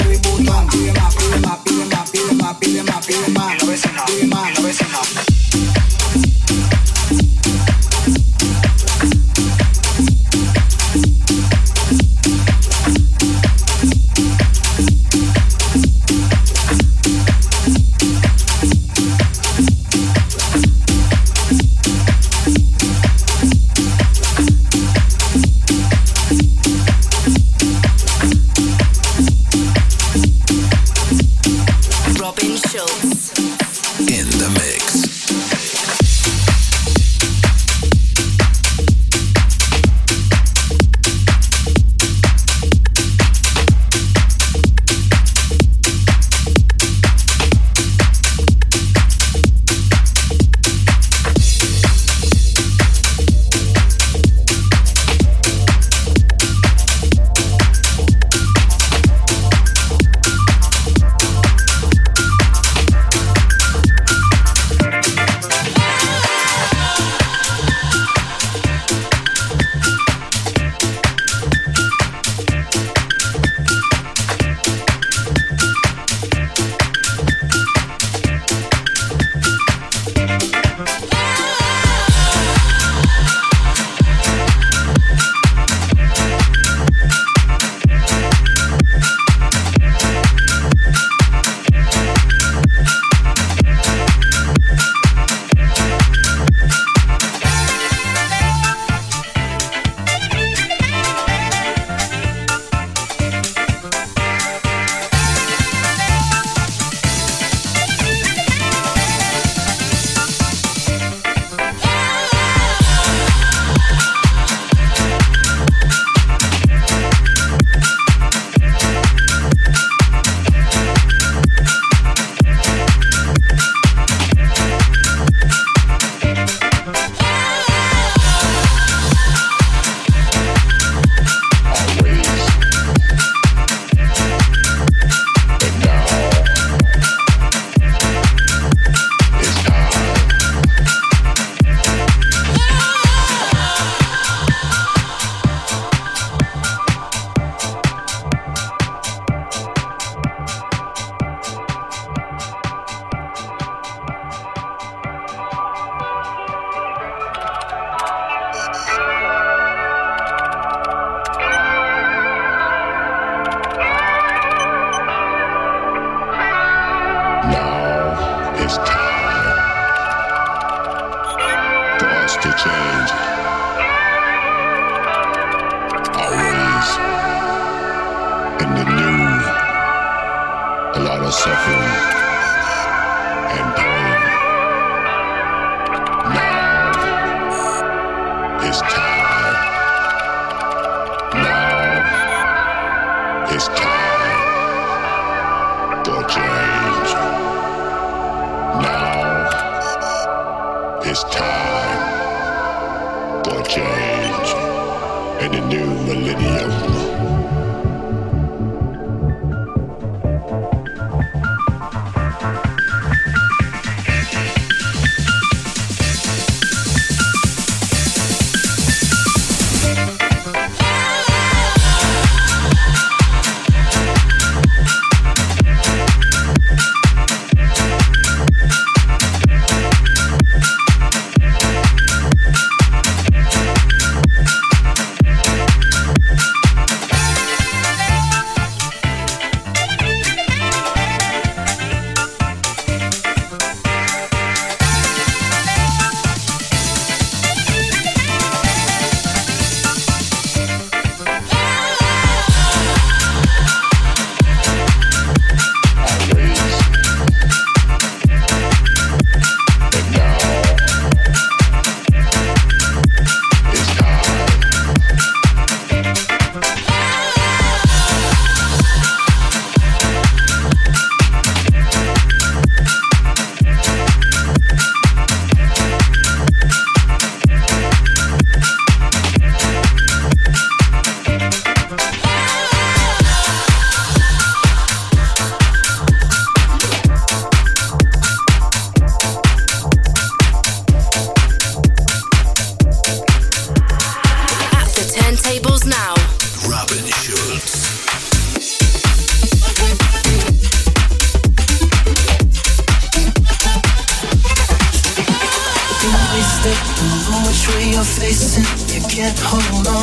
Pide más, pide más, pide más, pide más, pide más, pide más. Pide más, pide más.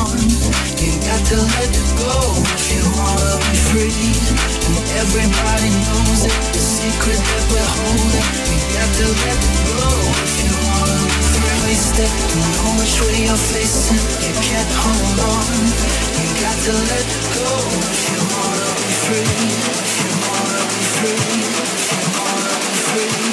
arms. You got to let it go if you wanna be free. And everybody knows it, the secret that we're holding. You got to let it go if you wanna be free. Wasted, don't know which way you're facing. You can't hold on. You got to let it go if you wanna be free. If you wanna be free. If you wanna be free.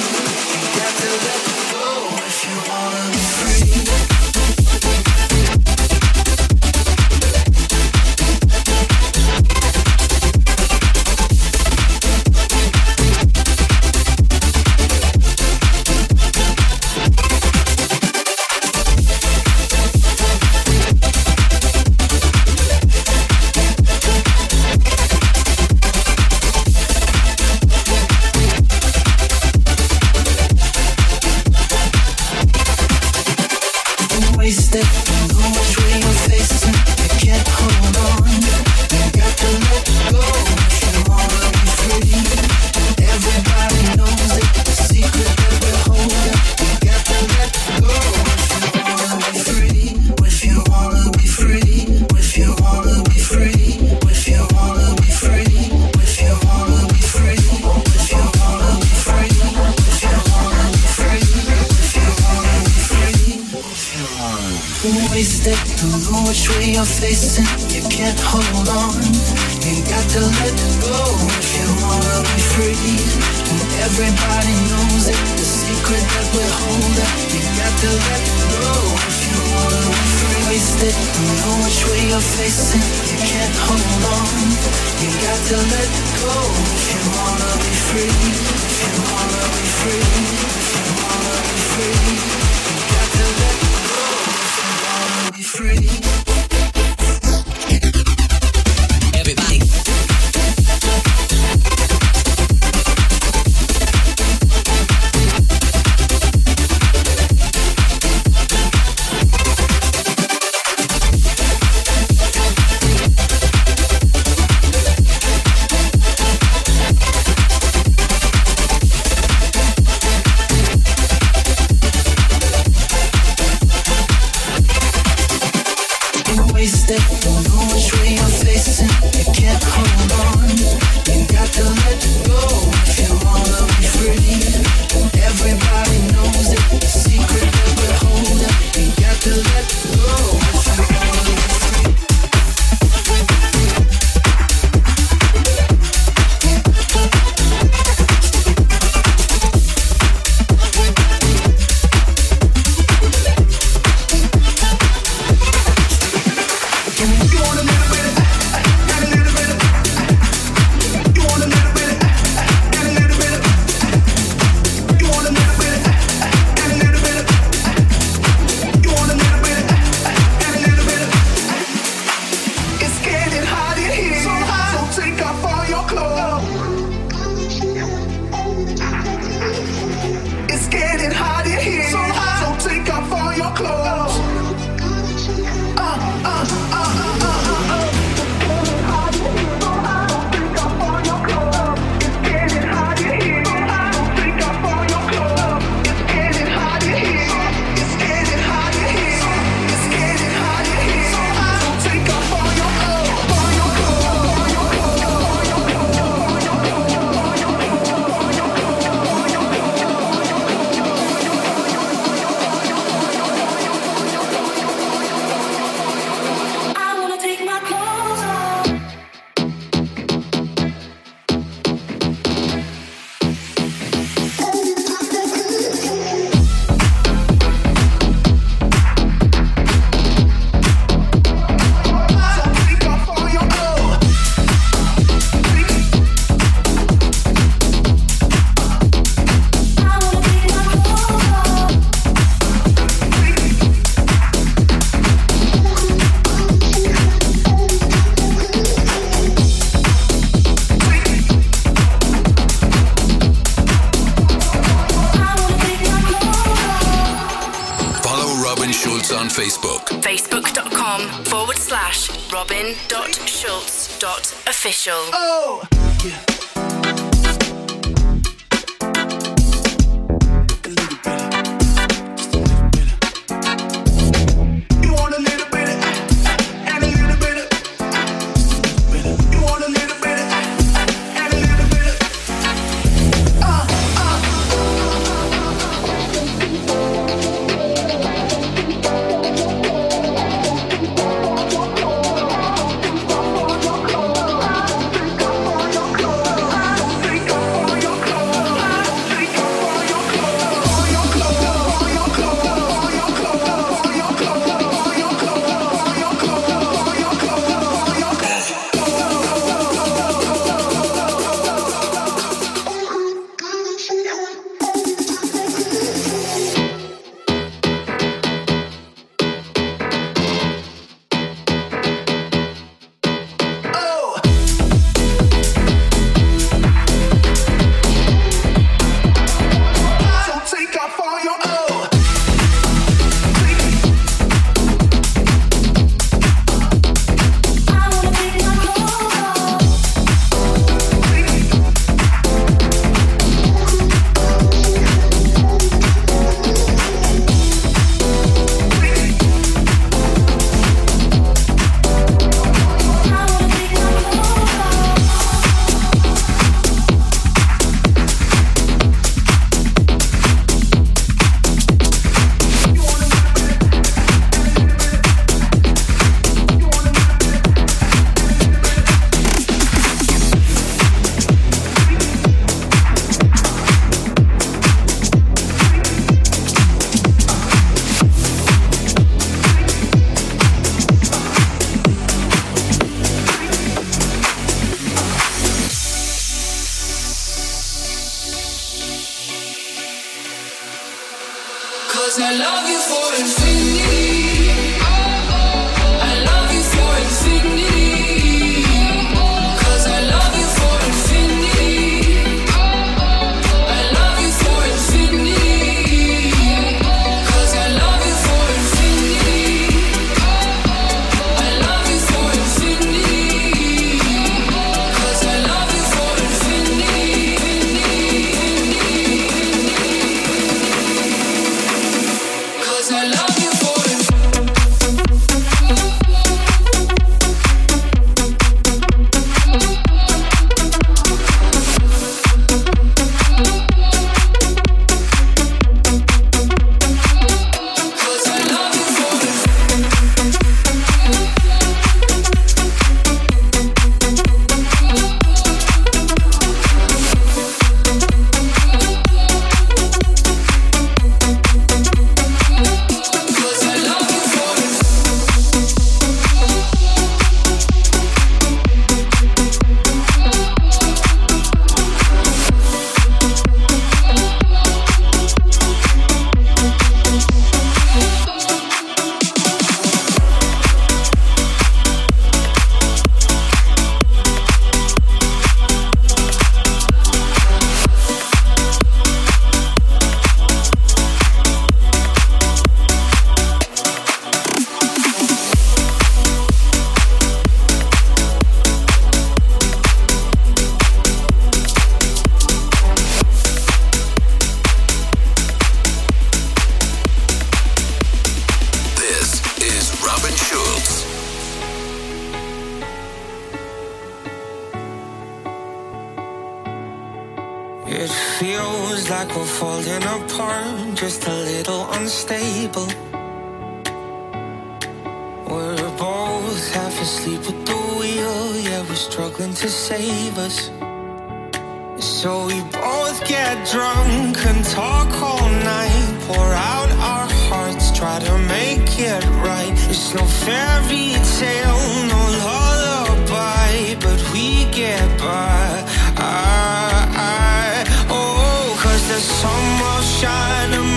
The sun will shine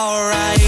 alright.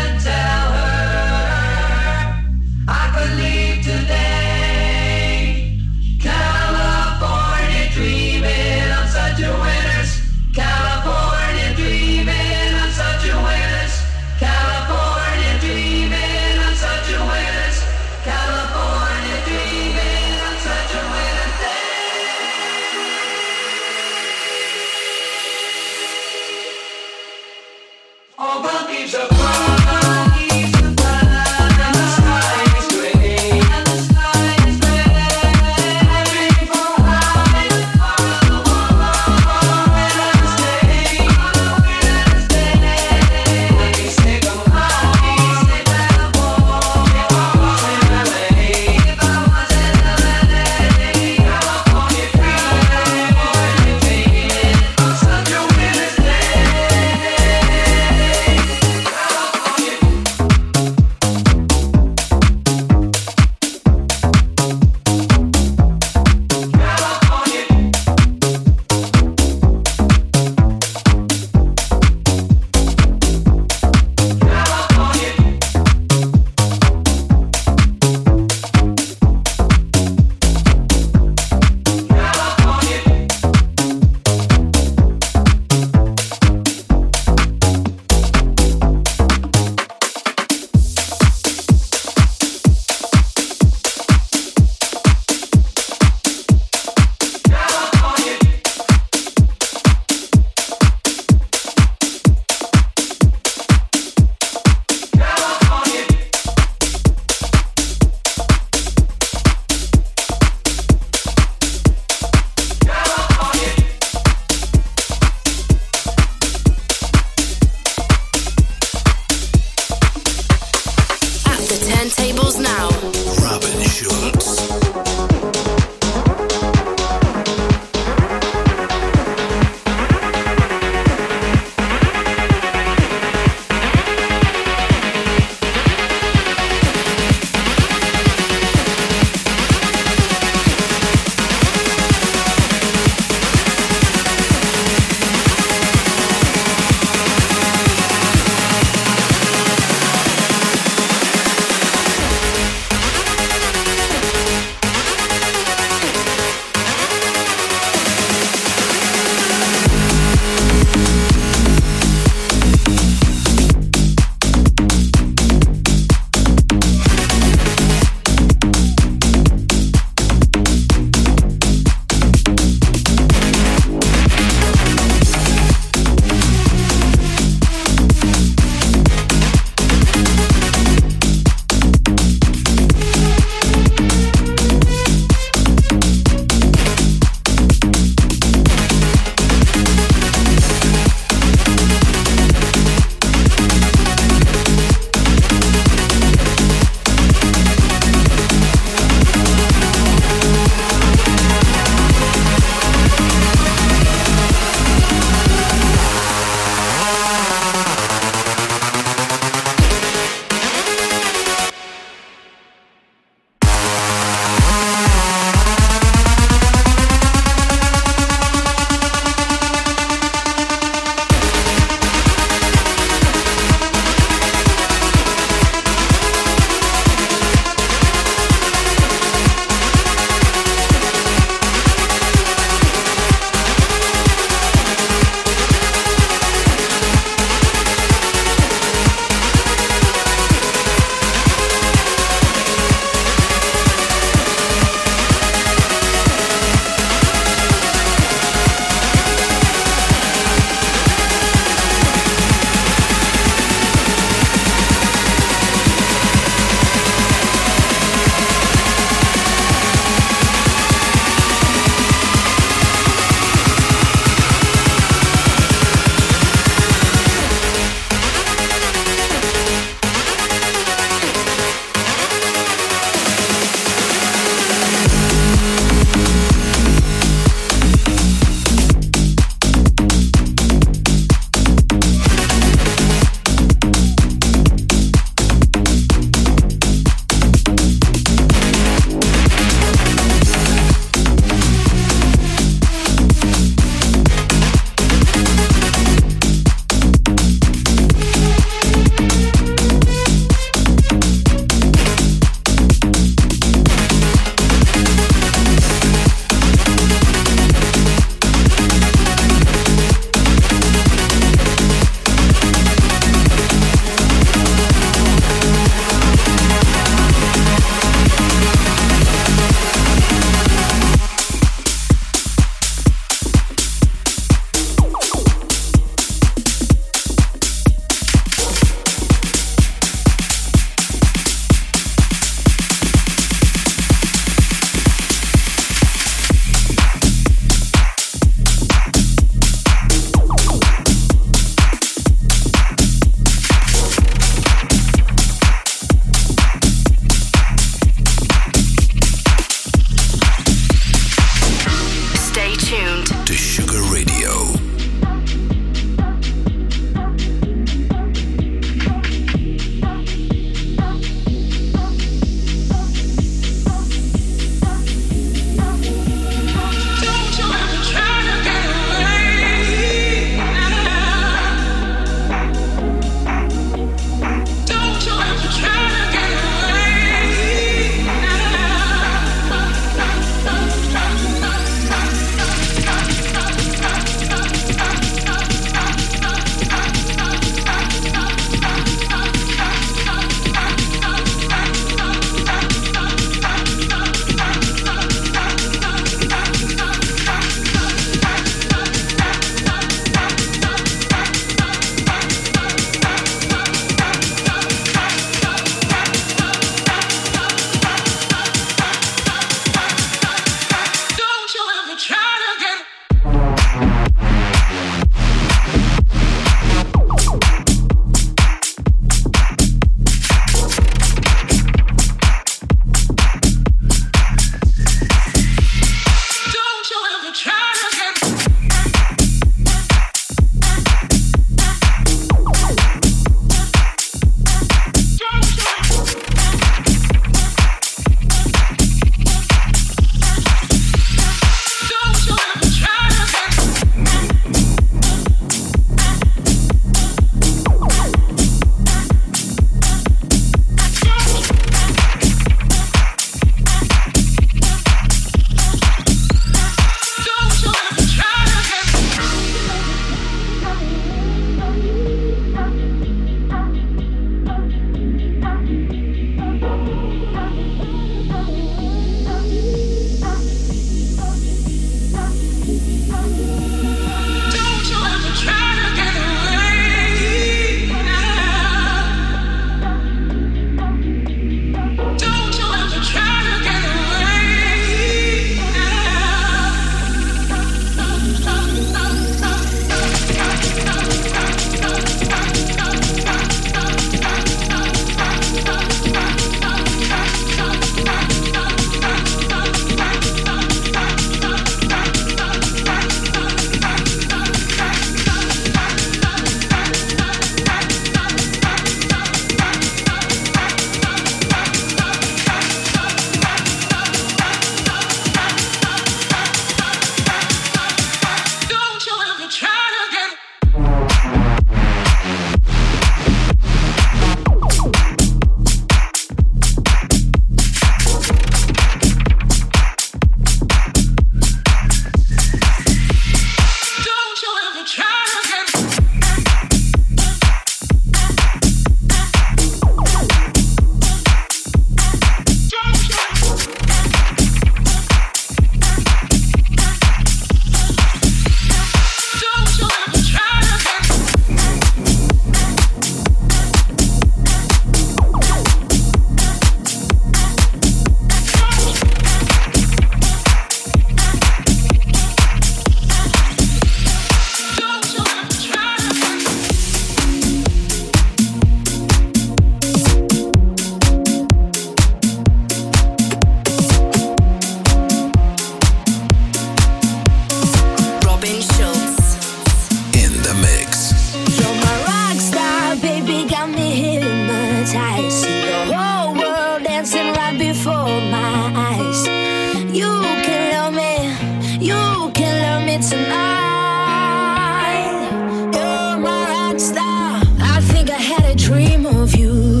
dream of you.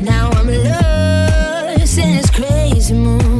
Now I'm lost in this crazy mood.